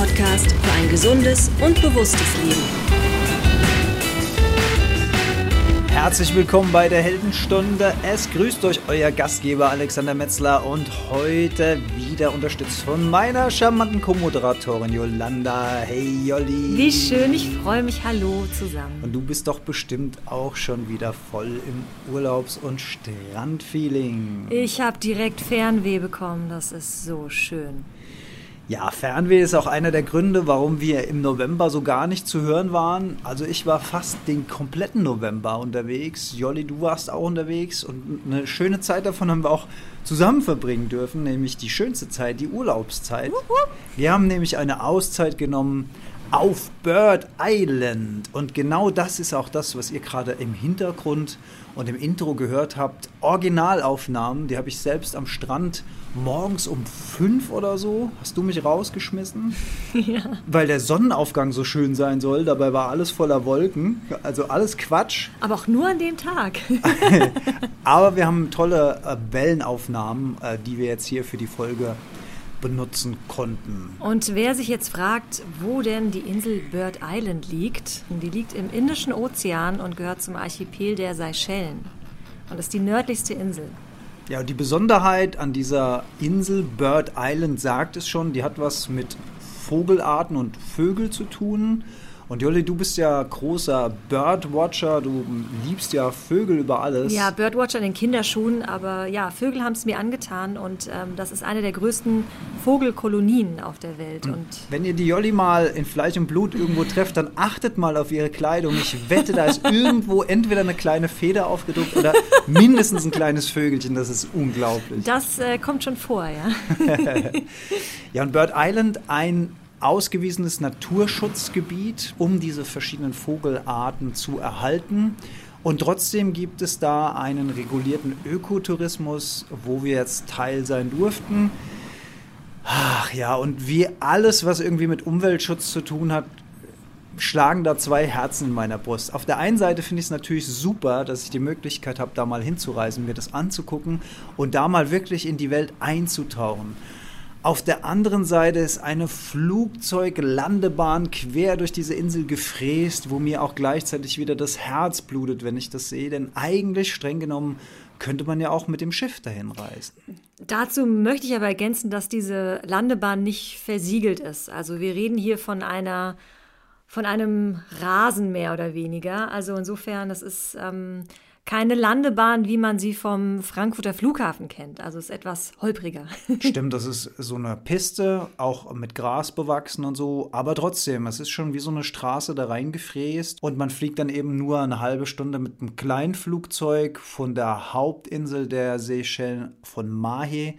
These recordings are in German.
Podcast für ein gesundes und bewusstes Leben. Herzlich willkommen bei der Heldenstunde. Es grüßt euch euer Gastgeber Alexander Metzler und heute wieder unterstützt von meiner charmanten Co-Moderatorin Yolanda. Hey Jolli. Wie schön, ich freue mich. Hallo zusammen. Und du bist doch bestimmt auch schon wieder voll im Urlaubs- und Strandfeeling. Ich habe direkt Fernweh bekommen. Das ist so schön. Ja, Fernweh ist auch einer der Gründe, warum wir im November so gar nicht zu hören waren. Also ich war fast den kompletten November unterwegs. Jolli, du warst auch unterwegs und eine schöne Zeit davon haben wir auch zusammen verbringen dürfen, nämlich die schönste Zeit, die Urlaubszeit. Wir haben nämlich eine Auszeit genommen auf Bird Island und genau das ist auch das, was ihr gerade im Hintergrund und im Intro gehört habt. Originalaufnahmen, die habe ich selbst am Strand morgens um fünf oder so, hast du mich rausgeschmissen? Ja. Weil der Sonnenaufgang so schön sein soll. Dabei war alles voller Wolken. Also alles Quatsch. Aber auch nur an dem Tag. Aber wir haben tolle äh, Wellenaufnahmen, äh, die wir jetzt hier für die Folge benutzen konnten. Und wer sich jetzt fragt, wo denn die Insel Bird Island liegt, die liegt im Indischen Ozean und gehört zum Archipel der Seychellen. Und ist die nördlichste Insel. Ja, und die Besonderheit an dieser Insel Bird Island sagt es schon, die hat was mit Vogelarten und Vögel zu tun. Und Jolli, du bist ja großer Birdwatcher, du liebst ja Vögel über alles. Ja, Birdwatcher in den Kinderschuhen, aber ja, Vögel haben es mir angetan und ähm, das ist eine der größten Vogelkolonien auf der Welt. Und Wenn ihr die Jolli mal in Fleisch und Blut irgendwo trefft, dann achtet mal auf ihre Kleidung. Ich wette, da ist irgendwo entweder eine kleine Feder aufgedruckt oder mindestens ein kleines Vögelchen. Das ist unglaublich. das äh, kommt schon vor, ja. Ja, und Bird Island, ein ausgewiesenes Naturschutzgebiet, um diese verschiedenen Vogelarten zu erhalten. Und trotzdem gibt es da einen regulierten Ökotourismus, wo wir jetzt Teil sein durften. Ach ja, und wie alles, was irgendwie mit Umweltschutz zu tun hat, schlagen da zwei Herzen in meiner Brust. Auf der einen Seite finde ich es natürlich super, dass ich die Möglichkeit habe, da mal hinzureisen, mir das anzugucken und da mal wirklich in die Welt einzutauchen. Auf der anderen Seite ist eine Flugzeuglandebahn quer durch diese Insel gefräst, wo mir auch gleichzeitig wieder das Herz blutet, wenn ich das sehe. Denn eigentlich, streng genommen, könnte man ja auch mit dem Schiff dahin reisen. Dazu möchte ich aber ergänzen, dass diese Landebahn nicht versiegelt ist. Also wir reden hier von einer von einem Rasen mehr oder weniger. Also insofern, das ist ähm, keine Landebahn, wie man sie vom Frankfurter Flughafen kennt. Also es ist etwas holpriger. Stimmt, das ist so eine Piste, auch mit Gras bewachsen und so, aber trotzdem, es ist schon wie so eine Straße da reingefräst und man fliegt dann eben nur eine halbe Stunde mit einem kleinen Flugzeug von der Hauptinsel der Seychellen von Mahe.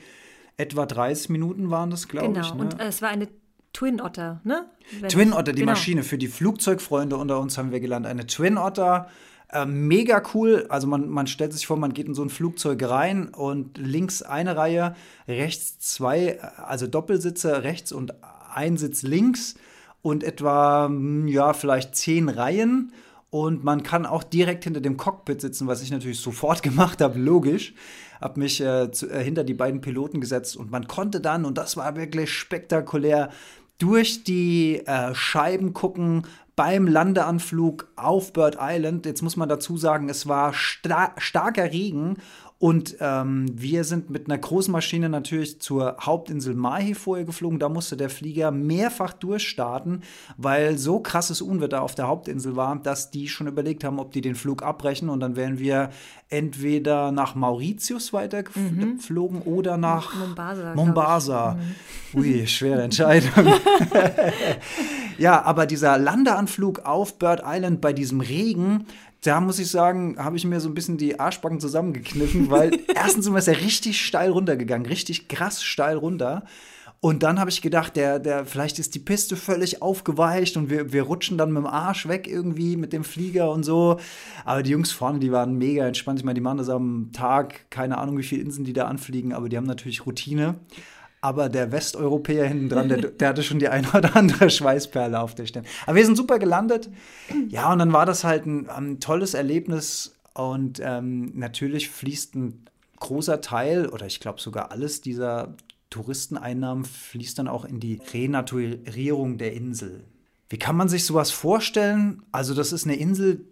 Etwa 30 Minuten waren das, glaube genau. ich. Ne? Und äh, es war eine Twin Otter, ne? Wenn Twin Otter, die genau. Maschine. Für die Flugzeugfreunde unter uns haben wir gelernt. Eine Twin Otter. Äh, mega cool. Also man, man stellt sich vor, man geht in so ein Flugzeug rein und links eine Reihe, rechts zwei, also Doppelsitze rechts und ein Sitz links und etwa, hm, ja, vielleicht zehn Reihen. Und man kann auch direkt hinter dem Cockpit sitzen, was ich natürlich sofort gemacht habe, logisch. Hab mich äh, zu, äh, hinter die beiden Piloten gesetzt und man konnte dann, und das war wirklich spektakulär, durch die äh, Scheiben gucken beim Landeanflug auf Bird Island. Jetzt muss man dazu sagen, es war sta starker Regen und ähm, wir sind mit einer großen Maschine natürlich zur Hauptinsel Mahi vorher geflogen. Da musste der Flieger mehrfach durchstarten, weil so krasses Unwetter auf der Hauptinsel war, dass die schon überlegt haben, ob die den Flug abbrechen. Und dann wären wir entweder nach Mauritius weitergeflogen oder nach Mombasa. Mombasa. Ui, schwere Entscheidung. ja, aber dieser Landeanflug auf Bird Island bei diesem Regen, da muss ich sagen, habe ich mir so ein bisschen die Arschbacken zusammengekniffen, weil erstens sind wir ja richtig steil runtergegangen, richtig krass steil runter. Und dann habe ich gedacht, der, der, vielleicht ist die Piste völlig aufgeweicht und wir, wir rutschen dann mit dem Arsch weg irgendwie mit dem Flieger und so. Aber die Jungs vorne, die waren mega entspannt. Ich meine, die machen das am Tag, keine Ahnung, wie viele Inseln die da anfliegen, aber die haben natürlich Routine. Aber der Westeuropäer hinten dran, der, der hatte schon die eine oder andere Schweißperle auf der Stirn. Aber wir sind super gelandet. Ja, und dann war das halt ein, ein tolles Erlebnis. Und ähm, natürlich fließt ein großer Teil, oder ich glaube sogar alles dieser Touristeneinnahmen fließt dann auch in die Renaturierung der Insel. Wie kann man sich sowas vorstellen? Also das ist eine Insel,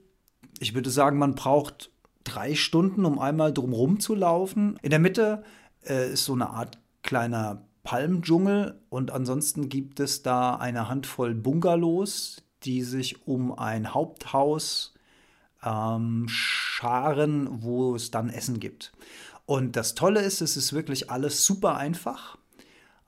ich würde sagen, man braucht drei Stunden, um einmal drumherum zu laufen. In der Mitte äh, ist so eine Art kleiner Palmdschungel und ansonsten gibt es da eine Handvoll Bungalows, die sich um ein Haupthaus ähm, scharen, wo es dann Essen gibt. Und das Tolle ist, es ist wirklich alles super einfach.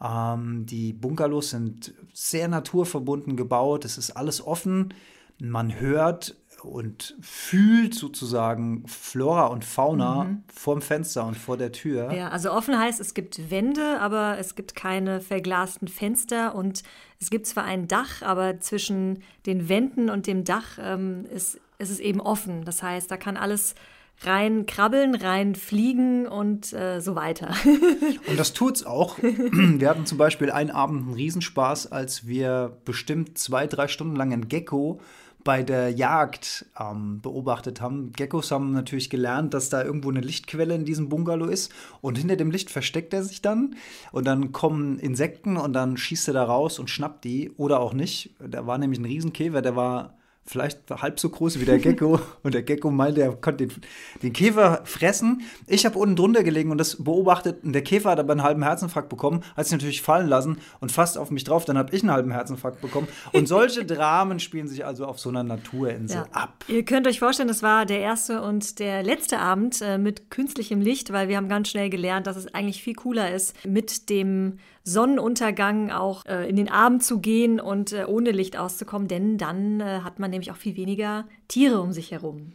Ähm, die Bungalows sind sehr naturverbunden gebaut. Es ist alles offen. Man hört und fühlt sozusagen Flora und Fauna mhm. vorm Fenster und vor der Tür. Ja, also offen heißt, es gibt Wände, aber es gibt keine verglasten Fenster und es gibt zwar ein Dach, aber zwischen den Wänden und dem Dach ähm, ist, ist es eben offen. Das heißt, da kann alles rein krabbeln, rein fliegen und äh, so weiter. und das tut's auch. Wir hatten zum Beispiel einen Abend einen Riesenspaß, als wir bestimmt zwei, drei Stunden lang ein Gecko bei der Jagd ähm, beobachtet haben. Geckos haben natürlich gelernt, dass da irgendwo eine Lichtquelle in diesem Bungalow ist und hinter dem Licht versteckt er sich dann und dann kommen Insekten und dann schießt er da raus und schnappt die oder auch nicht. Da war nämlich ein Riesenkäfer, der war vielleicht halb so groß wie der Gecko. und der Gecko meinte, er konnte den, den Käfer fressen. Ich habe unten drunter gelegen und das beobachtet. Und der Käfer hat aber einen halben Herzinfarkt bekommen, hat sich natürlich fallen lassen und fast auf mich drauf. Dann habe ich einen halben Herzinfarkt bekommen. Und solche Dramen spielen sich also auf so einer Naturinsel ja. ab. Ihr könnt euch vorstellen, das war der erste und der letzte Abend äh, mit künstlichem Licht, weil wir haben ganz schnell gelernt, dass es eigentlich viel cooler ist, mit dem Sonnenuntergang auch äh, in den Abend zu gehen und äh, ohne Licht auszukommen, denn dann äh, hat man nämlich auch viel weniger Tiere um sich herum.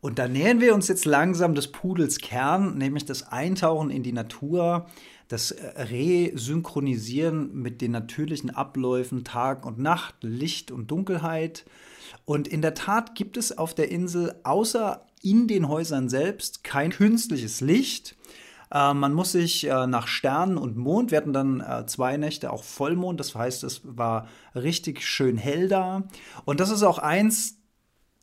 Und da nähern wir uns jetzt langsam des Pudels Kern, nämlich das Eintauchen in die Natur, das äh, Resynchronisieren mit den natürlichen Abläufen Tag und Nacht, Licht und Dunkelheit. Und in der Tat gibt es auf der Insel außer in den Häusern selbst kein künstliches Licht. Äh, man muss sich äh, nach Sternen und Mond, wir hatten dann äh, zwei Nächte auch Vollmond, das heißt, es war richtig schön hell da. Und das ist auch eins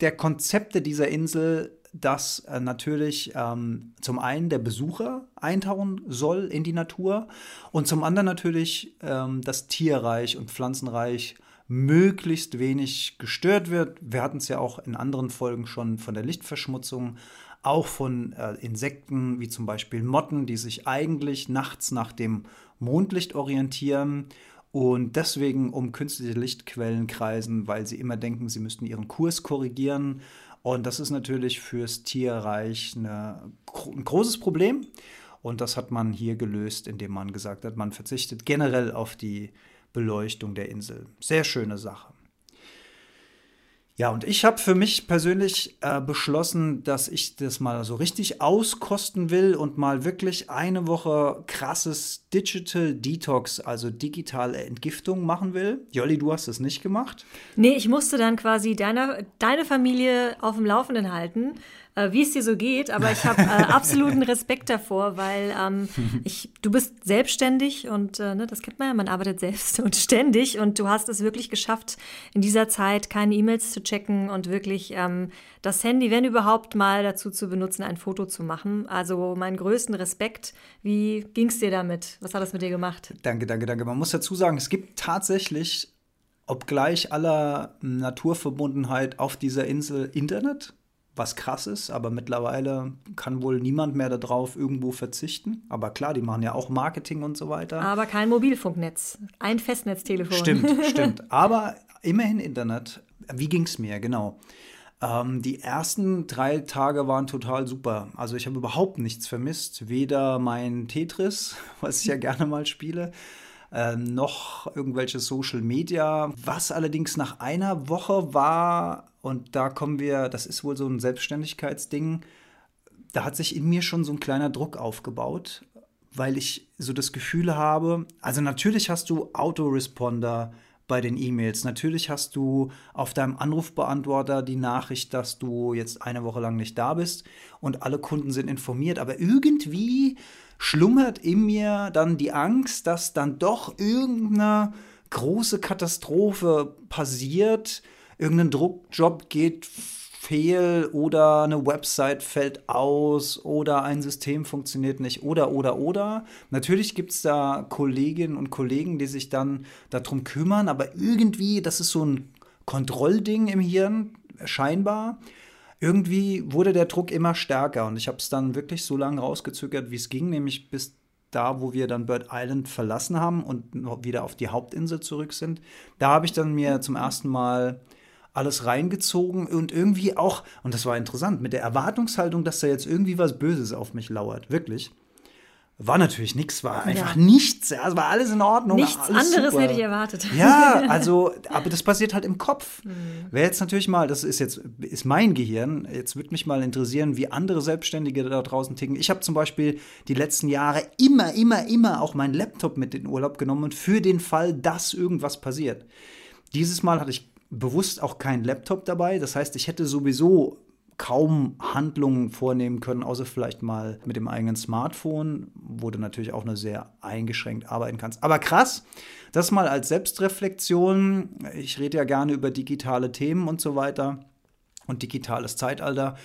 der Konzepte dieser Insel, dass äh, natürlich ähm, zum einen der Besucher eintauchen soll in die Natur und zum anderen natürlich ähm, das Tierreich und Pflanzenreich möglichst wenig gestört wird. Wir hatten es ja auch in anderen Folgen schon von der Lichtverschmutzung, auch von äh, Insekten wie zum Beispiel Motten, die sich eigentlich nachts nach dem Mondlicht orientieren und deswegen um künstliche Lichtquellen kreisen, weil sie immer denken, sie müssten ihren Kurs korrigieren. Und das ist natürlich fürs Tierreich eine, ein großes Problem. Und das hat man hier gelöst, indem man gesagt hat, man verzichtet generell auf die Beleuchtung der Insel. Sehr schöne Sache. Ja, und ich habe für mich persönlich äh, beschlossen, dass ich das mal so richtig auskosten will und mal wirklich eine Woche krasses Digital Detox, also digitale Entgiftung machen will. Jolli, du hast das nicht gemacht? Nee, ich musste dann quasi deine, deine Familie auf dem Laufenden halten äh, wie es dir so geht, aber ich habe äh, absoluten Respekt davor, weil ähm, ich, du bist selbstständig und äh, ne, das kennt man ja, man arbeitet selbst und ständig und du hast es wirklich geschafft, in dieser Zeit keine E-Mails zu checken und wirklich ähm, das Handy, wenn überhaupt mal dazu zu benutzen, ein Foto zu machen. Also meinen größten Respekt. Wie ging es dir damit? Was hat das mit dir gemacht? Danke, danke, danke. Man muss dazu sagen, es gibt tatsächlich obgleich aller Naturverbundenheit auf dieser Insel Internet was krass ist, aber mittlerweile kann wohl niemand mehr darauf irgendwo verzichten. Aber klar, die machen ja auch Marketing und so weiter. Aber kein Mobilfunknetz, ein Festnetztelefon. Stimmt, stimmt. Aber immerhin Internet. Wie ging es mir, genau. Ähm, die ersten drei Tage waren total super. Also ich habe überhaupt nichts vermisst. Weder mein Tetris, was ich ja gerne mal spiele, äh, noch irgendwelche Social Media. Was allerdings nach einer Woche war und da kommen wir, das ist wohl so ein Selbstständigkeitsding, da hat sich in mir schon so ein kleiner Druck aufgebaut, weil ich so das Gefühl habe, also natürlich hast du Autoresponder bei den E-Mails, natürlich hast du auf deinem Anrufbeantworter die Nachricht, dass du jetzt eine Woche lang nicht da bist und alle Kunden sind informiert, aber irgendwie schlummert in mir dann die Angst, dass dann doch irgendeine große Katastrophe passiert, irgendein Druckjob geht fehl oder eine Website fällt aus oder ein System funktioniert nicht oder oder oder. Natürlich gibt es da Kolleginnen und Kollegen, die sich dann darum kümmern, aber irgendwie, das ist so ein Kontrollding im Hirn, scheinbar. Irgendwie wurde der Druck immer stärker und ich habe es dann wirklich so lange rausgezögert, wie es ging, nämlich bis da, wo wir dann Bird Island verlassen haben und wieder auf die Hauptinsel zurück sind. Da habe ich dann mir zum ersten Mal alles reingezogen und irgendwie auch, und das war interessant, mit der Erwartungshaltung, dass da jetzt irgendwie was Böses auf mich lauert. Wirklich. War natürlich nichts, war einfach ja. nichts. Ja, es war alles in Ordnung. Nichts anderes super. hätte ich erwartet. Ja, also, aber das passiert halt im Kopf. Mhm. Wer jetzt natürlich mal, das ist jetzt ist mein Gehirn, jetzt würde mich mal interessieren, wie andere Selbstständige da draußen ticken. Ich habe zum Beispiel die letzten Jahre immer, immer, immer auch meinen Laptop mit in den Urlaub genommen für den Fall, dass irgendwas passiert. Dieses Mal hatte ich bewusst auch keinen Laptop dabei. Das heißt, ich hätte sowieso kaum Handlungen vornehmen können, außer vielleicht mal mit dem eigenen Smartphone, wo du natürlich auch nur sehr eingeschränkt arbeiten kannst. Aber krass, das mal als Selbstreflexion. Ich rede ja gerne über digitale Themen und so weiter und digitales Zeitalter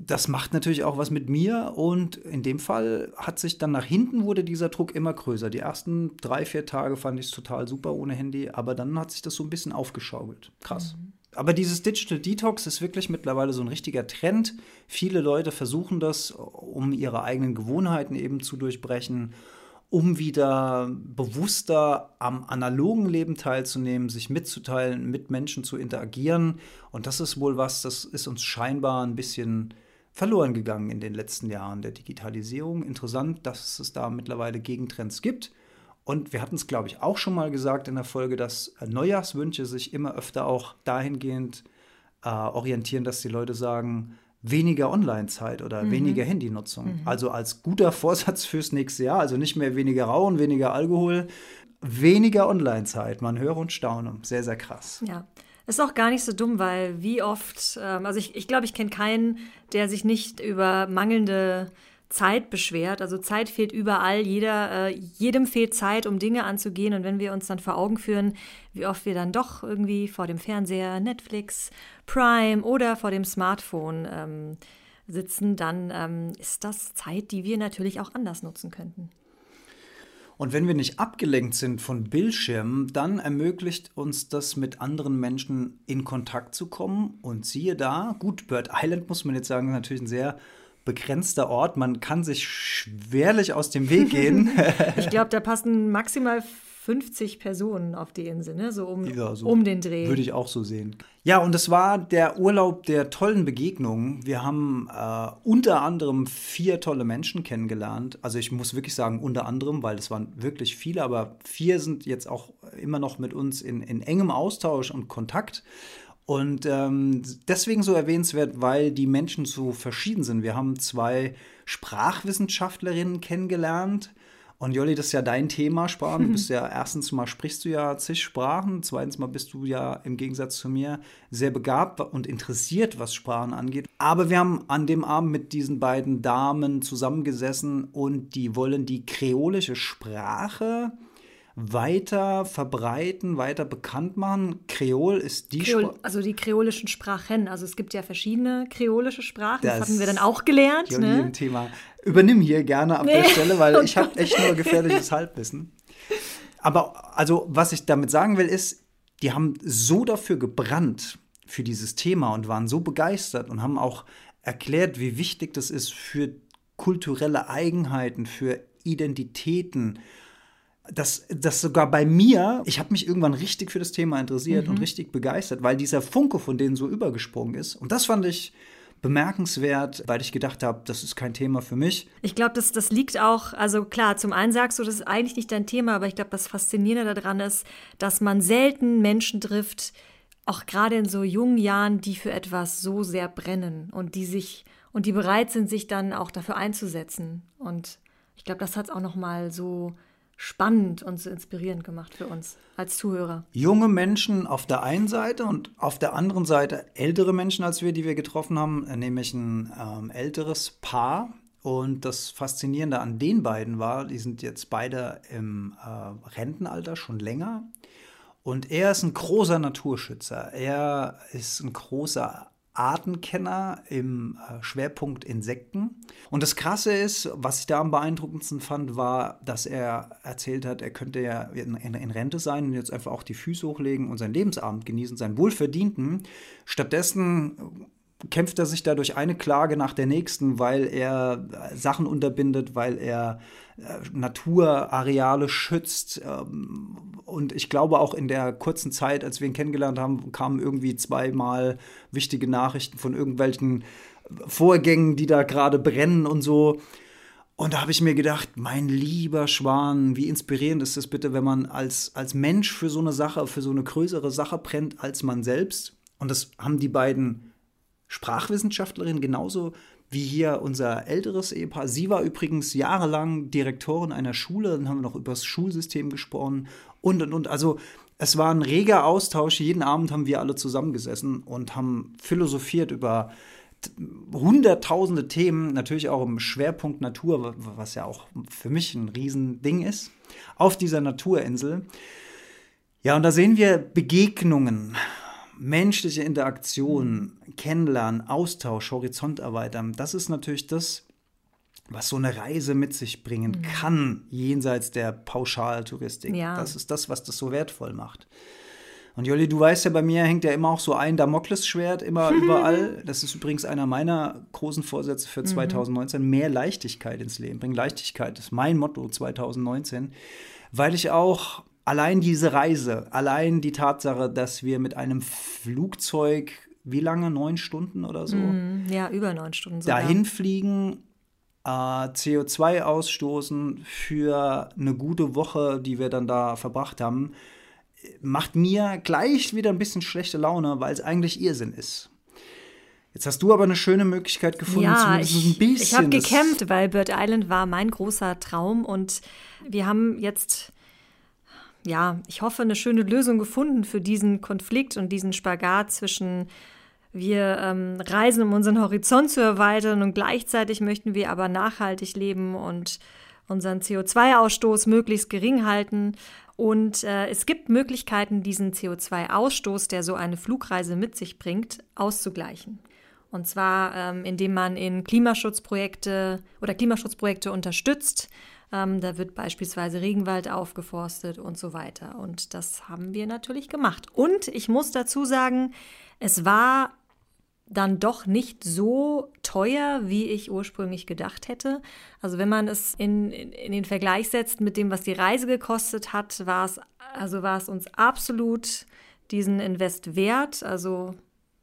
das macht natürlich auch was mit mir und in dem Fall hat sich dann nach hinten wurde dieser Druck immer größer. Die ersten drei, vier Tage fand ich es total super ohne Handy, aber dann hat sich das so ein bisschen aufgeschaukelt. Krass. Mhm. Aber dieses Digital Detox ist wirklich mittlerweile so ein richtiger Trend. Viele Leute versuchen das, um ihre eigenen Gewohnheiten eben zu durchbrechen, um wieder bewusster am analogen Leben teilzunehmen, sich mitzuteilen, mit Menschen zu interagieren. Und das ist wohl was, das ist uns scheinbar ein bisschen verloren gegangen in den letzten Jahren der Digitalisierung. Interessant, dass es da mittlerweile Gegentrends gibt. Und wir hatten es, glaube ich, auch schon mal gesagt in der Folge, dass Neujahrswünsche sich immer öfter auch dahingehend äh, orientieren, dass die Leute sagen, weniger Online-Zeit oder mhm. weniger Handynutzung. Mhm. Also als guter Vorsatz fürs nächste Jahr, also nicht mehr weniger Rauchen, weniger Alkohol, weniger Online-Zeit. Man höre und staune. Sehr, sehr krass. Ja. Ist auch gar nicht so dumm, weil wie oft, ähm, also ich glaube, ich, glaub, ich kenne keinen, der sich nicht über mangelnde Zeit beschwert. Also Zeit fehlt überall. Jeder, äh, jedem fehlt Zeit, um Dinge anzugehen. Und wenn wir uns dann vor Augen führen, wie oft wir dann doch irgendwie vor dem Fernseher, Netflix, Prime oder vor dem Smartphone ähm, sitzen, dann ähm, ist das Zeit, die wir natürlich auch anders nutzen könnten. Und wenn wir nicht abgelenkt sind von Bildschirmen, dann ermöglicht uns das, mit anderen Menschen in Kontakt zu kommen. Und siehe da, gut, Bird Island muss man jetzt sagen, ist natürlich ein sehr begrenzter Ort. Man kann sich schwerlich aus dem Weg gehen. ich glaube, da passen maximal 50 Personen auf die Insel, ne? so, um, ja, so um den Dreh. Würde ich auch so sehen. Ja, und es war der Urlaub der tollen Begegnungen. Wir haben äh, unter anderem vier tolle Menschen kennengelernt. Also ich muss wirklich sagen, unter anderem, weil es waren wirklich viele, aber vier sind jetzt auch immer noch mit uns in, in engem Austausch und Kontakt. Und ähm, deswegen so erwähnenswert, weil die Menschen so verschieden sind. Wir haben zwei Sprachwissenschaftlerinnen kennengelernt, und Jolli, das ist ja dein Thema, Sprachen. Du bist ja erstens mal sprichst du ja zig Sprachen, zweitens mal bist du ja im Gegensatz zu mir sehr begabt und interessiert, was Sprachen angeht. Aber wir haben an dem Abend mit diesen beiden Damen zusammengesessen und die wollen die kreolische Sprache weiter verbreiten, weiter bekannt machen. Kreol ist die Kreol, Sprache. Also die kreolischen Sprachen. Also es gibt ja verschiedene kreolische Sprachen. Das, das hatten wir dann auch gelernt. Ne? Thema. Übernimm hier gerne ab nee. der Stelle, weil oh ich habe echt nur gefährliches Halbwissen. Aber also, was ich damit sagen will, ist, die haben so dafür gebrannt für dieses Thema und waren so begeistert und haben auch erklärt, wie wichtig das ist für kulturelle Eigenheiten, für Identitäten, dass das sogar bei mir, ich habe mich irgendwann richtig für das Thema interessiert mhm. und richtig begeistert, weil dieser Funke von denen so übergesprungen ist. Und das fand ich bemerkenswert, weil ich gedacht habe, das ist kein Thema für mich. Ich glaube, das, das liegt auch, also klar, zum einen sagst du, das ist eigentlich nicht dein Thema, aber ich glaube, das Faszinierende daran ist, dass man selten Menschen trifft, auch gerade in so jungen Jahren, die für etwas so sehr brennen und die sich und die bereit sind, sich dann auch dafür einzusetzen. Und ich glaube, das hat es auch noch mal so spannend und so inspirierend gemacht für uns als Zuhörer. Junge Menschen auf der einen Seite und auf der anderen Seite ältere Menschen als wir, die wir getroffen haben, nämlich ein ähm, älteres Paar. Und das Faszinierende an den beiden war, die sind jetzt beide im äh, Rentenalter schon länger. Und er ist ein großer Naturschützer. Er ist ein großer Artenkenner im äh, Schwerpunkt Insekten. Und das Krasse ist, was ich da am beeindruckendsten fand, war, dass er erzählt hat, er könnte ja in, in, in Rente sein und jetzt einfach auch die Füße hochlegen und seinen Lebensabend genießen, seinen wohlverdienten. Stattdessen kämpft er sich da durch eine Klage nach der nächsten, weil er Sachen unterbindet, weil er äh, Naturareale schützt. Ähm, und ich glaube auch in der kurzen Zeit, als wir ihn kennengelernt haben, kamen irgendwie zweimal wichtige Nachrichten von irgendwelchen Vorgängen, die da gerade brennen und so. Und da habe ich mir gedacht, mein lieber Schwan, wie inspirierend ist es bitte, wenn man als, als Mensch für so eine Sache, für so eine größere Sache brennt als man selbst. Und das haben die beiden Sprachwissenschaftlerin, genauso wie hier unser älteres Ehepaar. Sie war übrigens jahrelang Direktorin einer Schule, dann haben wir noch über das Schulsystem gesprochen und und und. Also es war ein reger Austausch. Jeden Abend haben wir alle zusammengesessen und haben philosophiert über hunderttausende Themen, natürlich auch im Schwerpunkt Natur, was ja auch für mich ein Riesending ist, auf dieser Naturinsel. Ja, und da sehen wir Begegnungen menschliche Interaktion, Kennenlernen, Austausch, Horizont erweitern, das ist natürlich das, was so eine Reise mit sich bringen mhm. kann, jenseits der Pauschaltouristik. Ja. Das ist das, was das so wertvoll macht. Und Jolli, du weißt ja, bei mir hängt ja immer auch so ein Damoklesschwert immer überall. Das ist übrigens einer meiner großen Vorsätze für 2019. Mhm. Mehr Leichtigkeit ins Leben. Bring Leichtigkeit, ist mein Motto 2019. Weil ich auch allein diese Reise, allein die Tatsache, dass wir mit einem Flugzeug, wie lange? Neun Stunden oder so? Mm, ja, über neun Stunden sogar. Dahin fliegen, äh, CO2 ausstoßen für eine gute Woche, die wir dann da verbracht haben, macht mir gleich wieder ein bisschen schlechte Laune, weil es eigentlich Irrsinn ist. Jetzt hast du aber eine schöne Möglichkeit gefunden, ja, zumindest ich, ein bisschen. Ich habe gekämpft, weil Bird Island war mein großer Traum und wir haben jetzt ja, ich hoffe, eine schöne Lösung gefunden für diesen Konflikt und diesen Spagat zwischen wir ähm, reisen, um unseren Horizont zu erweitern und gleichzeitig möchten wir aber nachhaltig leben und unseren CO2-Ausstoß möglichst gering halten. Und äh, es gibt Möglichkeiten, diesen CO2-Ausstoß, der so eine Flugreise mit sich bringt, auszugleichen. Und zwar, ähm, indem man in Klimaschutzprojekte oder Klimaschutzprojekte unterstützt, ähm, da wird beispielsweise Regenwald aufgeforstet und so weiter. Und das haben wir natürlich gemacht. Und ich muss dazu sagen, es war dann doch nicht so teuer, wie ich ursprünglich gedacht hätte. Also wenn man es in, in, in, den Vergleich setzt mit dem, was die Reise gekostet hat, war es, also uns absolut diesen Invest wert. Also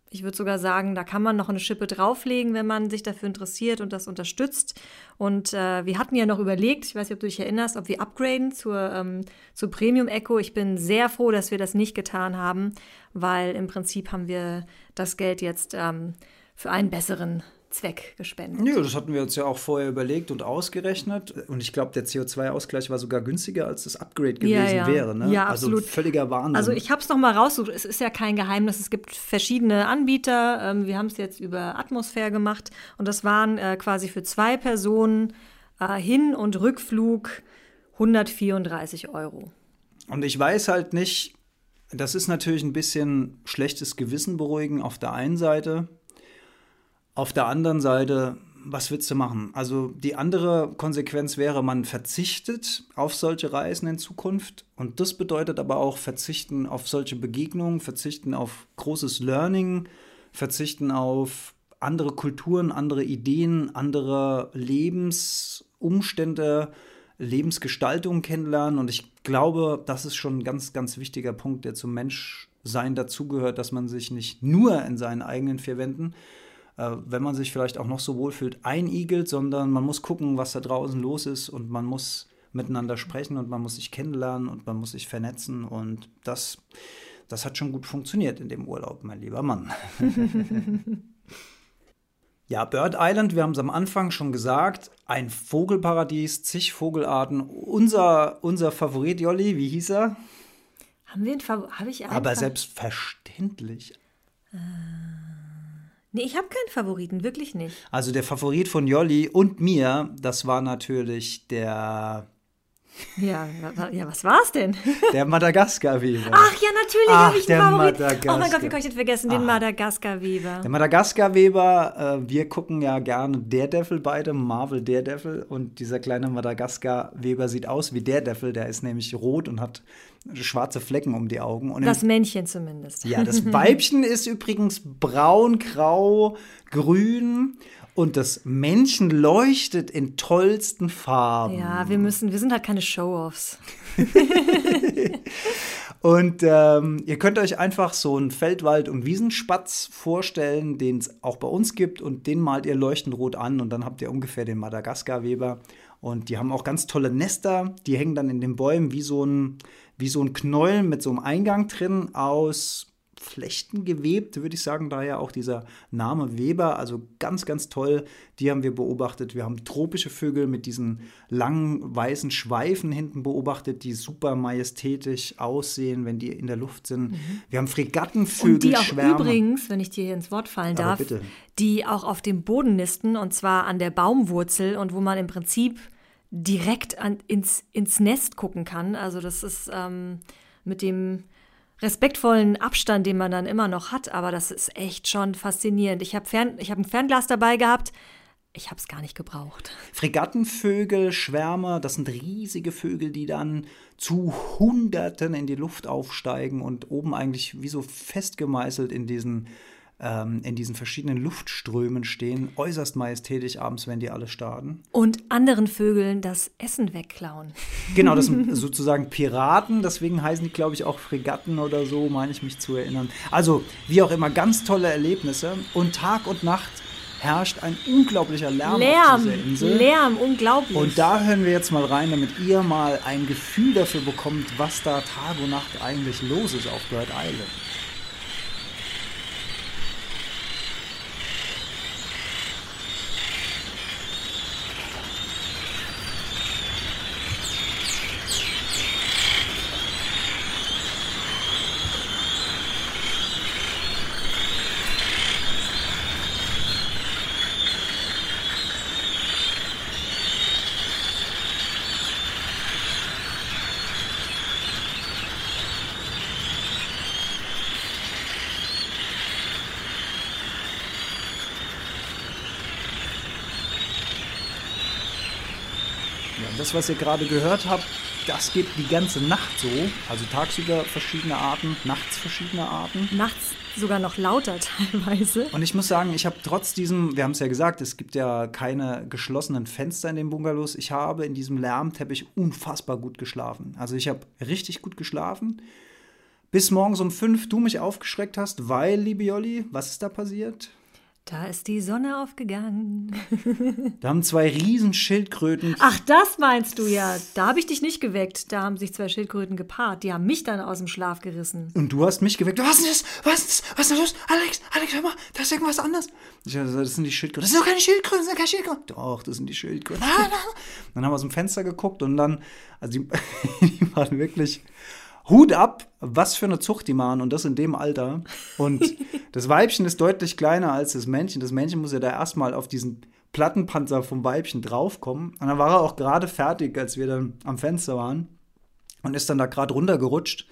ich würde sogar sagen, da kann man noch eine Schippe drauflegen, wenn man sich dafür interessiert und das unterstützt. Und äh, wir hatten ja noch überlegt, ich weiß nicht, ob du dich erinnerst, ob wir upgraden zur, ähm, zur Premium Echo. Ich bin sehr froh, dass wir das nicht getan haben, weil im Prinzip haben wir das Geld jetzt ähm, für einen besseren Zweck gespendet. Nö, das hatten wir uns ja auch vorher überlegt und ausgerechnet. Und ich glaube, der CO2-Ausgleich war sogar günstiger, als das Upgrade gewesen ja, ja. wäre. Ne? Ja, also absolut. völliger Wahnsinn. Also ich habe es noch mal rausgesucht. Es ist ja kein Geheimnis. Es gibt verschiedene Anbieter. Ähm, wir haben es jetzt über Atmosphäre gemacht. Und das waren äh, quasi für zwei Personen äh, Hin- und Rückflug 134 Euro. Und ich weiß halt nicht, das ist natürlich ein bisschen schlechtes Gewissen beruhigen auf der einen Seite. Auf der anderen Seite, was willst du machen? Also die andere Konsequenz wäre, man verzichtet auf solche Reisen in Zukunft. Und das bedeutet aber auch verzichten auf solche Begegnungen, verzichten auf großes Learning, verzichten auf andere Kulturen, andere Ideen, andere Lebensumstände, Lebensgestaltung kennenlernen. Und ich glaube, das ist schon ein ganz, ganz wichtiger Punkt, der zum Menschsein dazugehört, dass man sich nicht nur in seinen eigenen vier Wänden wenn man sich vielleicht auch noch so wohlfühlt, einigelt, sondern man muss gucken, was da draußen los ist und man muss miteinander sprechen und man muss sich kennenlernen und man muss sich vernetzen und das, das hat schon gut funktioniert in dem Urlaub, mein lieber Mann. Ja, Bird Island, wir haben es am Anfang schon gesagt, ein Vogelparadies, zig Vogelarten. Unser, unser Favorit, Jolli, wie hieß er? Haben wir einen Favorit? Habe ich einen Aber selbstverständlich. Äh. Nee, ich habe keinen Favoriten, wirklich nicht. Also der Favorit von Jolli und mir, das war natürlich der Ja, ja, was war's denn? Der Madagaskar-Weber. Ach ja, natürlich habe ich einen Favorit. Madagaskar. Oh mein Gott, wie konnte ich den vergessen? Den Ah. Madagaskar-Weber. Der Madagaskar-Weber, äh, wir gucken ja gerne Daredevil beide, Marvel Daredevil. Und dieser kleine Madagaskar-Weber sieht aus wie Daredevil. Der ist nämlich rot und hat schwarze Flecken um die Augen. Und im Das Männchen zumindest. Ja, das Weibchen ist übrigens braun, grau, grün und das Männchen leuchtet in tollsten Farben. Ja, wir müssen, wir sind halt keine Show-Offs. Und ähm, ihr könnt euch einfach so einen Feldwald- und Wiesenspatz vorstellen, den es auch bei uns gibt und den malt ihr leuchtend rot an und dann habt ihr ungefähr den Madagaskar-Weber. Und die haben auch ganz tolle Nester, die hängen dann in den Bäumen wie so ein, wie so ein Knäuel mit so einem Eingang drin aus Flechten gewebt, würde ich sagen, daher auch dieser Name Weber, also ganz, ganz toll. Die haben wir beobachtet. Wir haben tropische Vögel mit diesen langen weißen Schweifen hinten beobachtet, die super majestätisch aussehen, wenn die in der Luft sind. Wir haben Fregattenvögel, Und die auch Schwärme. übrigens, wenn ich dir hier ins Wort fallen darf, die auch auf dem Boden nisten und zwar an der Baumwurzel und wo man im Prinzip direkt an, ins, ins Nest gucken kann. Also das ist ähm, mit dem respektvollen Abstand, den man dann immer noch hat, aber das ist echt schon faszinierend. Ich habe hab ein Fernglas dabei gehabt. Ich habe es gar nicht gebraucht. Fregattenvögel, Schwärme, das sind riesige Vögel, die dann zu Hunderten in die Luft aufsteigen und oben eigentlich wie so festgemeißelt in diesen, ähm, in diesen verschiedenen Luftströmen stehen. Äußerst majestätisch abends, wenn die alle starten. Und anderen Vögeln das Essen wegklauen. Genau, das sind sozusagen Piraten, deswegen heißen die, glaube ich, auch Fregatten oder so, meine ich mich zu erinnern. Also, wie auch immer, ganz tolle Erlebnisse. Und Tag und Nacht herrscht ein unglaublicher Lärm, auf Lärm, dieser Insel. Lärm, unglaublich. Und da hören wir jetzt mal rein, damit ihr mal ein Gefühl dafür bekommt, was da Tag und Nacht eigentlich los ist auf Bird Island. Was ihr gerade gehört habt, das geht die ganze Nacht so. Also tagsüber verschiedene Arten, nachts verschiedene Arten. Nachts sogar noch lauter teilweise. Und ich muss sagen, ich habe trotz diesem, wir haben es ja gesagt, es gibt ja keine geschlossenen Fenster in den Bungalows. Ich habe in diesem Lärmteppich unfassbar gut geschlafen. Also ich habe richtig gut geschlafen. Bis morgens um fünf du mich aufgeschreckt hast, weil, liebe Jolli, was ist da passiert? Da ist die Sonne aufgegangen. Da haben zwei riesen Schildkröten Ach, das meinst du ja. Da habe ich dich nicht geweckt. Da haben sich zwei Schildkröten gepaart. Die haben mich dann aus dem Schlaf gerissen. Und du hast mich geweckt. Was ist das? Was ist das? Was ist da los? Alex, Alex, hör mal, da ist irgendwas anderes. Ich gesagt, das sind die Schildkröten. Das sind doch keine Schildkröten, das sind keine Schildkröten. Doch, das sind die Schildkröten. Dann haben wir aus dem Fenster geguckt und dann, also die, die waren wirklich Hut ab, was für eine Zucht die machen und das in dem Alter. Und das Weibchen ist deutlich kleiner als das Männchen. Das Männchen muss ja da erstmal auf diesen Plattenpanzer vom Weibchen draufkommen. Und dann war er auch gerade fertig, als wir dann am Fenster waren und ist dann da gerade runtergerutscht.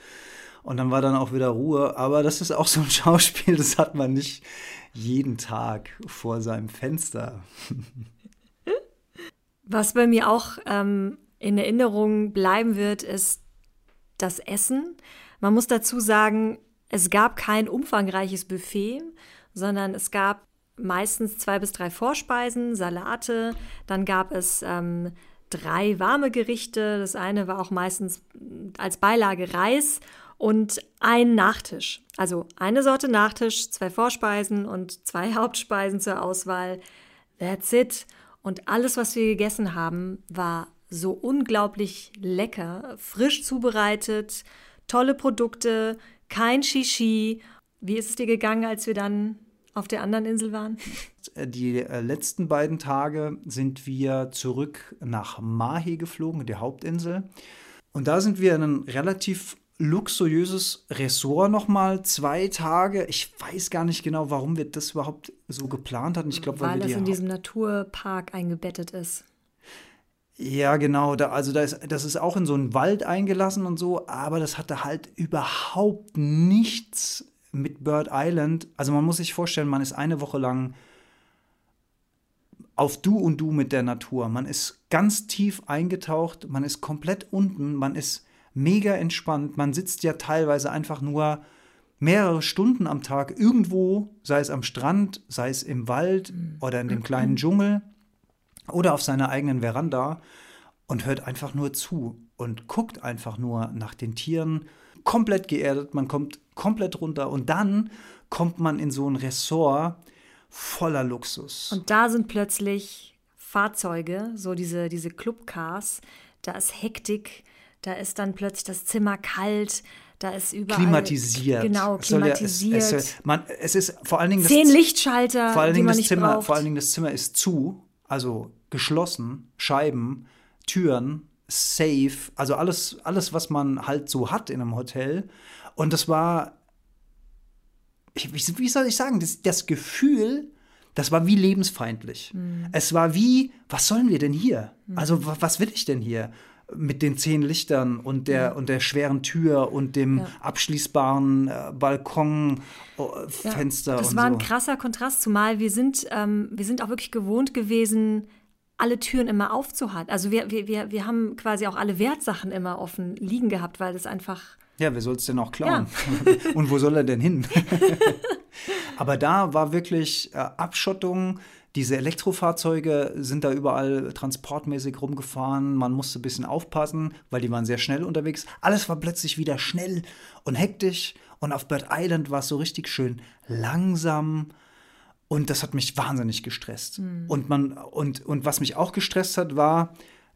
Und dann war dann auch wieder Ruhe. Aber das ist auch so ein Schauspiel, das hat man nicht jeden Tag vor seinem Fenster. Was bei mir auch ähm, in Erinnerung bleiben wird, ist das Essen. Man muss dazu sagen, es gab kein umfangreiches Buffet, sondern es gab meistens zwei bis drei Vorspeisen, Salate, dann gab es ähm, drei warme Gerichte. Das eine war auch meistens als Beilage Reis und ein Nachtisch. Also eine Sorte Nachtisch, zwei Vorspeisen und zwei Hauptspeisen zur Auswahl. That's it. Und alles, was wir gegessen haben, war so unglaublich lecker, frisch zubereitet, tolle Produkte, kein Shishi. Wie ist es dir gegangen, als wir dann auf der anderen Insel waren? Die äh, letzten beiden Tage sind wir zurück nach Mahe geflogen, die Hauptinsel. Und da sind wir in ein relativ luxuriöses Ressort nochmal, zwei Tage. Ich weiß gar nicht genau, warum wir das überhaupt so geplant hatten. Ich glaube, weil, Weil die in diesem Naturpark eingebettet ist. Ja, genau. Da, also da ist, das ist auch in so einen Wald eingelassen und so, aber das hatte halt überhaupt nichts mit Bird Island. Also man muss sich vorstellen, man ist eine Woche lang auf Du und Du mit der Natur. Man ist ganz tief eingetaucht, man ist komplett unten, man ist mega entspannt. Man sitzt ja teilweise einfach nur mehrere Stunden am Tag irgendwo, sei es am Strand, sei es im Wald oder in dem kleinen Dschungel oder auf seiner eigenen Veranda und hört einfach nur zu und guckt einfach nur nach den Tieren. Komplett geerdet, man kommt komplett runter und dann kommt man in so ein Ressort voller Luxus. Und da sind plötzlich Fahrzeuge, so diese, diese Clubcars, da ist Hektik, da ist dann plötzlich das Zimmer kalt, da ist überall. Klimatisiert. Genau, Es soll ja- klimatisiert. Es, es, man, es ist vor allen Dingen das Zehn Lichtschalter, vor allen Dingen das Zimmer, braucht. vor allen Dingen das Zimmer ist zu, also geschlossen, Scheiben, Türen, safe, also alles, alles, was man halt so hat in einem Hotel. Und das war, wie soll ich sagen, das, das Gefühl, das war wie lebensfeindlich. Hm. Es war wie, was sollen wir denn hier? Also, wa- was will ich denn hier? Mit den zehn Lichtern und der, und der schweren Tür und dem Ja. abschließbaren äh, Balkon, oh, Ja, Das war so. ein krasser Kontrast, zumal wir sind, ähm, wir sind auch wirklich gewohnt gewesen, alle Türen immer aufzuhalten. Also wir, wir, wir, wir haben quasi auch alle Wertsachen immer offen liegen gehabt, weil das einfach Ja, wer soll es denn auch klauen? Und wo soll er denn hin? Aber da war wirklich äh, Abschottung. Diese Elektrofahrzeuge sind da überall transportmäßig rumgefahren. Man musste ein bisschen aufpassen, weil die waren sehr schnell unterwegs. Alles war plötzlich wieder schnell und hektisch. Und auf Bird Island war es so richtig schön langsam. Und das hat mich wahnsinnig gestresst. Und, man, und, und was mich auch gestresst hat, war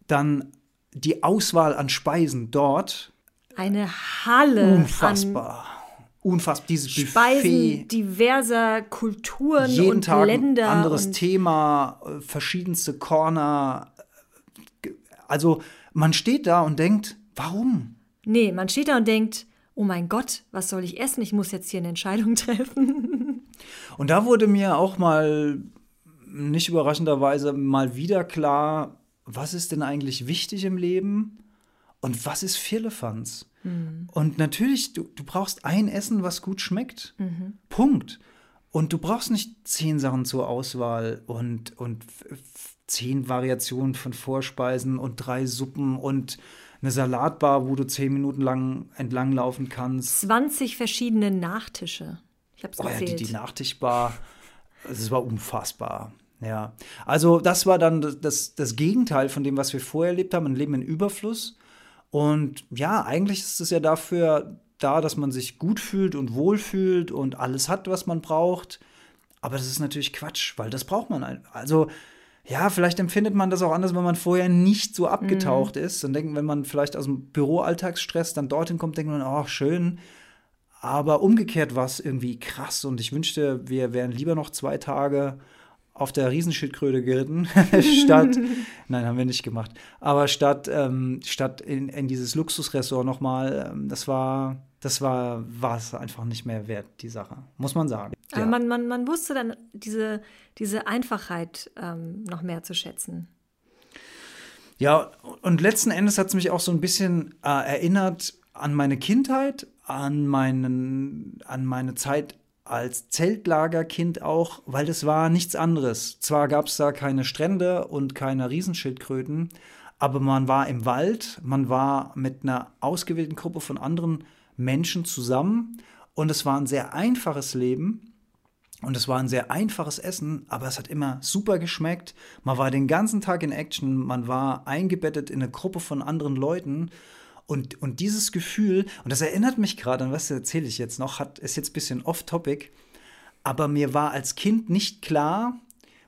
dann die Auswahl an Speisen dort. eine Halle an Unfassbar. Dieses Speisen Buffet. diverser Kulturen Jeden und Tag Länder. ein anderes Thema, äh, verschiedenste Corner. Ge- Also man steht da und denkt, warum? Nee, man steht da und denkt, oh mein Gott, was soll ich essen? Ich muss jetzt hier eine Entscheidung treffen. Und da wurde mir auch mal, nicht überraschenderweise, mal wieder klar, was ist denn eigentlich wichtig im Leben und was ist Firlefanz? Und natürlich, du, du brauchst ein Essen, was gut schmeckt. Punkt. Und du brauchst nicht zehn Sachen zur Auswahl und, und zehn Variationen von Vorspeisen und drei Suppen und eine Salatbar, wo du zehn Minuten lang entlanglaufen kannst. 20 verschiedene Nachtische. Ich hab's Oh ja, die, gezählt. die Nachtischbar, das war unfassbar. Ja, also das war dann das- das, das Gegenteil von dem, was wir vorher erlebt haben, ein Leben in Überfluss. Und ja, eigentlich ist es ja dafür da, dass man sich gut fühlt und wohl fühlt und alles hat, was man braucht. Aber das ist natürlich Quatsch, weil das braucht man. Also ja, vielleicht empfindet man das auch anders, wenn man vorher nicht so abgetaucht ist. Und denken, wenn man vielleicht aus dem Büroalltagsstress dann dorthin kommt, denkt man, oh, schön. Aber umgekehrt war es irgendwie krass und ich wünschte, wir wären lieber noch zwei Tage auf der Riesenschildkröte geritten, statt, nein, haben wir nicht gemacht, aber statt, ähm, statt in, in dieses Luxusressort nochmal, ähm, das war, das war, war es einfach nicht mehr wert, die Sache, muss man sagen. Aber Ja. man, man, man wusste dann diese, diese Einfachheit ähm, noch mehr zu schätzen. Ja, und letzten Endes hat es mich auch so ein bisschen äh, erinnert an meine Kindheit, an, meinen, an meine Zeit als Zeltlagerkind auch, weil das war nichts anderes. Zwar gab es da keine Strände und keine Riesenschildkröten, aber man war im Wald, man war mit einer ausgewählten Gruppe von anderen Menschen zusammen und es war ein sehr einfaches Leben. Und es war ein sehr einfaches Essen, aber es hat immer super geschmeckt. Man war den ganzen Tag in Action, man war eingebettet in eine Gruppe von anderen Leuten. Und, und dieses Gefühl, und das erinnert mich gerade an was erzähle ich jetzt noch, hat, ist jetzt ein bisschen off-topic, aber mir war als Kind nicht klar,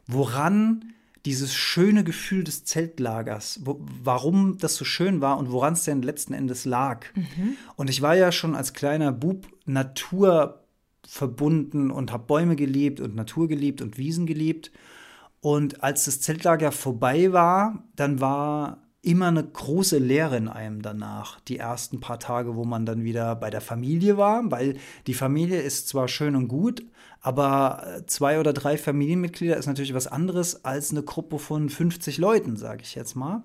woran dieses schöne Gefühl des Zeltlagers, wo, warum das so schön war und woran es denn letzten Endes lag. Und ich war ja schon als kleiner Bub naturverbunden und habe Bäume geliebt und Natur geliebt und Wiesen geliebt. Und als das Zeltlager vorbei war, dann war immer eine große Leere in einem danach. Die ersten paar Tage, wo man dann wieder bei der Familie war, weil die Familie ist zwar schön und gut, aber äh, zwei oder drei Familienmitglieder ist natürlich was anderes als eine Gruppe von 50 Leuten, sage ich jetzt mal.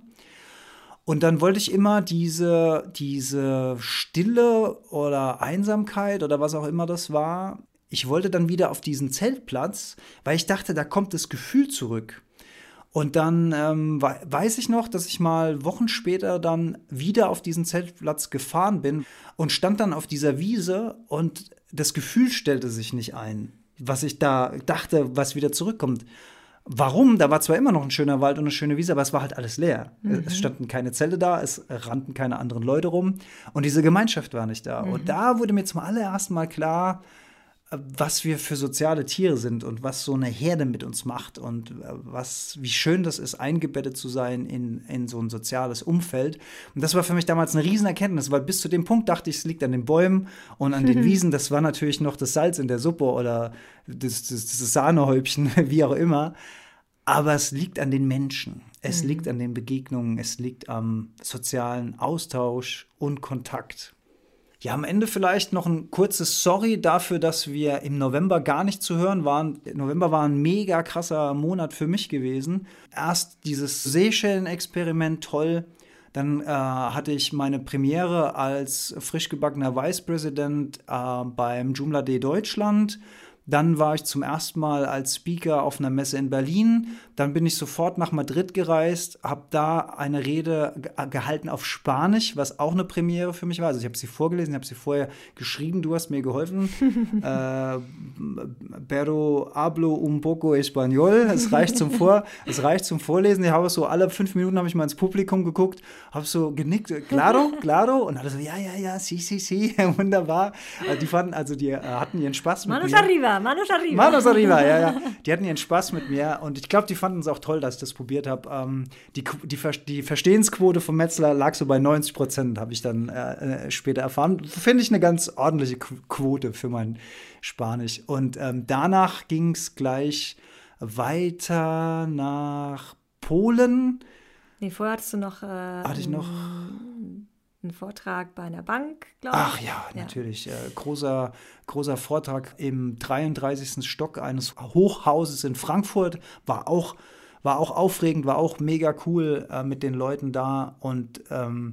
Und dann wollte ich immer diese, diese Stille oder Einsamkeit oder was auch immer das war. Ich wollte dann wieder auf diesen Zeltplatz, weil ich dachte, da kommt das Gefühl zurück. Und dann ähm, weiß ich noch, dass ich mal Wochen später dann wieder auf diesen Zeltplatz gefahren bin und stand dann auf dieser Wiese und das Gefühl stellte sich nicht ein, was ich da dachte, was wieder zurückkommt. Warum? Da war zwar immer noch ein schöner Wald und eine schöne Wiese, aber es war halt alles leer. Mhm. Es standen keine Zelte da, es rannten keine anderen Leute rum und diese Gemeinschaft war nicht da. Mhm. Und da wurde mir zum allerersten Mal klar, was wir für soziale Tiere sind und was so eine Herde mit uns macht und äh, was, wie schön das ist, eingebettet zu sein in, in so ein soziales Umfeld. Und das war für mich damals eine Riesenerkenntnis, weil bis zu dem Punkt dachte ich, es liegt an den Bäumen und an den Wiesen. Das war natürlich noch das Salz in der Suppe oder das, das, das Sahnehäubchen, wie auch immer. Aber es liegt an den Menschen. Es mhm. liegt an den Begegnungen. Es liegt am sozialen Austausch und Kontakt. Ja, am Ende vielleicht noch ein kurzes Sorry dafür, dass wir im November gar nicht zu hören waren. November war ein mega krasser Monat für mich gewesen. Erst dieses Seychellen-Experiment toll. Dann äh, hatte ich meine Premiere als frisch gebackener Vice President äh, beim Joomla Day Deutschland. Dann war ich zum ersten Mal als Speaker auf einer Messe in Berlin. Dann bin ich sofort nach Madrid gereist, habe da eine Rede gehalten auf Spanisch, was auch eine Premiere für mich war. Also ich habe sie vorgelesen, ich habe sie vorher geschrieben, du hast mir geholfen. äh, pero hablo un poco español. Es reicht zum Vor, es reicht zum Vorlesen. Ich habe so alle fünf Minuten habe ich mal ins Publikum geguckt, habe so genickt, claro, claro, und alle so ja, ja, ja, sí, sí, sí, wunderbar. Also die fanden, also die äh, hatten ihren Spaß mit Manos mir. arriba. Manos arriba. Manos arriba, ja, ja. Die hatten ihren Spaß mit mir und ich glaube, die fanden es auch toll, dass ich das probiert habe. Ähm, die, die, die Verstehensquote von Metzler lag so bei 90 Prozent, habe ich dann äh, äh, später erfahren. Finde ich eine ganz ordentliche Quote für mein Spanisch. Und ähm, danach ging es gleich weiter nach Polen. Nee, vorher hattest du noch. Äh, Hatte ich noch einen Vortrag bei einer Bank, glaube ich. Ach ja, ja. natürlich. Äh, großer, großer Vortrag im 33. Stock eines Hochhauses in Frankfurt. War auch, war auch aufregend, war auch mega cool äh, mit den Leuten da. Und ähm,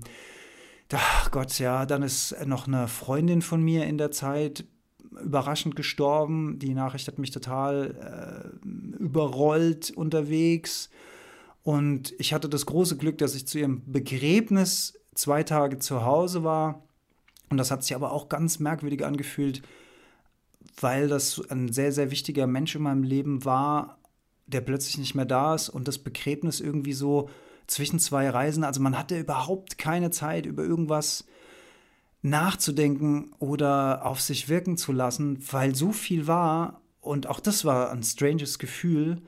ach Gott, ja, dann ist noch eine Freundin von mir in der Zeit überraschend gestorben. Die Nachricht hat mich total äh, überrollt unterwegs. Und ich hatte das große Glück, dass ich zu ihrem Begräbnis zwei Tage zu Hause war. Und das hat sich aber auch ganz merkwürdig angefühlt, weil das ein sehr, sehr wichtiger Mensch in meinem Leben war, der plötzlich nicht mehr da ist und das Begräbnis irgendwie so zwischen zwei Reisen. Also man hatte überhaupt keine Zeit, über irgendwas nachzudenken oder auf sich wirken zu lassen, weil so viel war. Und auch das war ein stranges Gefühl.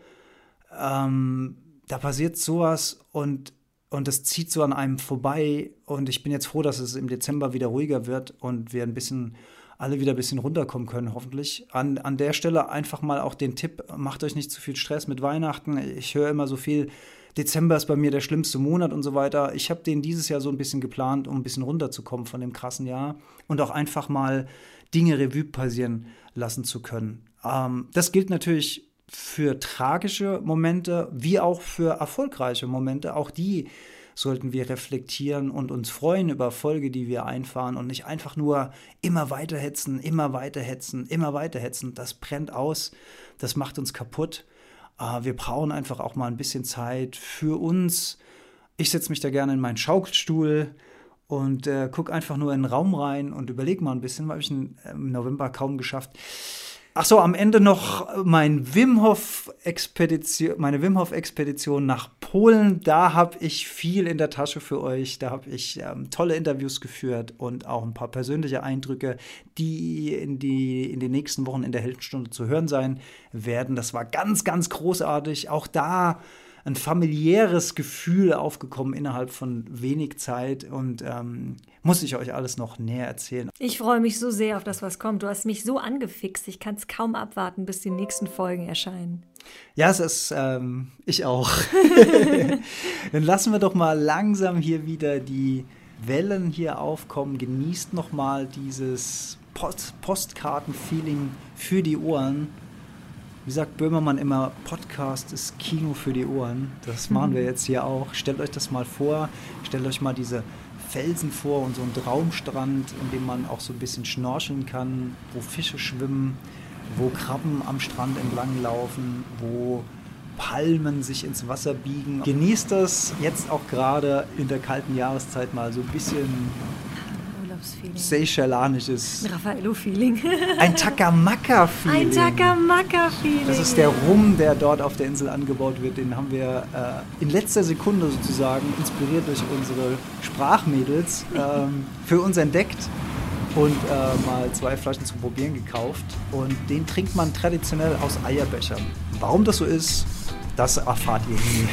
Ähm, da passiert sowas und und das zieht so an einem vorbei. Und ich bin jetzt froh, dass es im Dezember wieder ruhiger wird und wir ein bisschen alle wieder ein bisschen runterkommen können, hoffentlich. An, an der Stelle einfach mal auch den Tipp, macht euch nicht zu viel Stress mit Weihnachten. Ich höre immer so viel, Dezember ist bei mir der schlimmste Monat und so weiter. Ich habe den dieses Jahr so ein bisschen geplant, um ein bisschen runterzukommen von dem krassen Jahr und auch einfach mal Dinge Revue passieren lassen zu können. Ähm, das gilt natürlich für tragische Momente wie auch für erfolgreiche Momente. Auch die sollten wir reflektieren und uns freuen über Erfolge, die wir einfahren und nicht einfach nur immer weiter hetzen, immer weiter hetzen, immer weiter hetzen. Das brennt aus, das macht uns kaputt. Ah, wir brauchen einfach auch mal ein bisschen Zeit für uns. Ich setze mich da gerne in meinen Schaukelstuhl und äh, gucke einfach nur in den Raum rein und überlege mal ein bisschen, habe ich im November kaum geschafft Ach so, am Ende noch mein Wim Hof Expedition, meine Wim Hof Expedition nach Polen. Da habe ich viel in der Tasche für euch. Da habe ich ähm, tolle Interviews geführt und auch ein paar persönliche Eindrücke, die in, die in den nächsten Wochen in der Heldenstunde zu hören sein werden. Das war ganz, ganz großartig. Auch da ein familiäres Gefühl aufgekommen innerhalb von wenig Zeit und ähm, muss ich euch alles noch näher erzählen. Ich freue mich so sehr auf das, was kommt. Du hast mich so angefixt. Ich kann es kaum abwarten, bis die nächsten Folgen erscheinen. Ja, es ist, ähm, ich auch. Dann lassen wir doch mal langsam hier wieder die Wellen hier aufkommen. Genießt noch mal dieses Post Postkarten-Feeling für die Ohren Wie sagt Böhmermann immer, Podcast ist Kino für die Ohren. Das machen wir jetzt hier auch. Stellt euch das mal vor. Stellt euch mal diese Felsen vor und so einen Traumstrand, in dem man auch so ein bisschen schnorcheln kann, wo Fische schwimmen, wo Krabben am Strand entlang laufen, wo Palmen sich ins Wasser biegen. Genießt das jetzt auch gerade in der kalten Jahreszeit mal so ein bisschen Urlaubsfeeling. Seychellanisches. Ein Raffaello-Feeling. Ein Takamaka-Feeling. Ein Takamaka-Feeling. Das ist der Rum, der dort auf der Insel angebaut wird. Den haben wir äh, in letzter Sekunde sozusagen, inspiriert durch unsere Sprachmädels, ähm, für uns entdeckt und äh, mal zwei Flaschen zum Probieren gekauft. Und den trinkt man traditionell aus Eierbechern. Warum das so ist, das erfahrt ihr nie.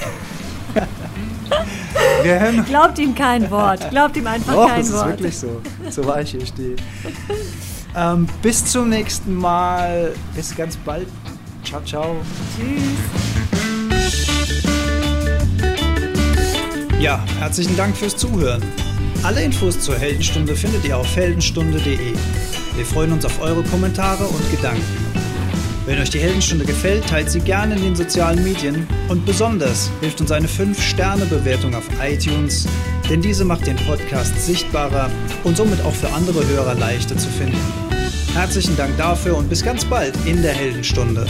Glaubt ihm kein Wort. Glaubt ihm einfach Doch, kein das ist Wort. wirklich so. So war ich hier stehe. ähm, bis zum nächsten Mal. Bis ganz bald. Ciao, ciao. Tschüss. Ja, herzlichen Dank fürs Zuhören. Alle Infos zur Heldenstunde findet ihr auf heldenstunde.de. Wir freuen uns auf eure Kommentare und Gedanken. Wenn euch die Heldenstunde gefällt, teilt sie gerne in den sozialen Medien und besonders hilft uns eine 5-Sterne-Bewertung auf iTunes, denn diese macht den Podcast sichtbarer und somit auch für andere Hörer leichter zu finden. Herzlichen Dank dafür und bis ganz bald in der Heldenstunde.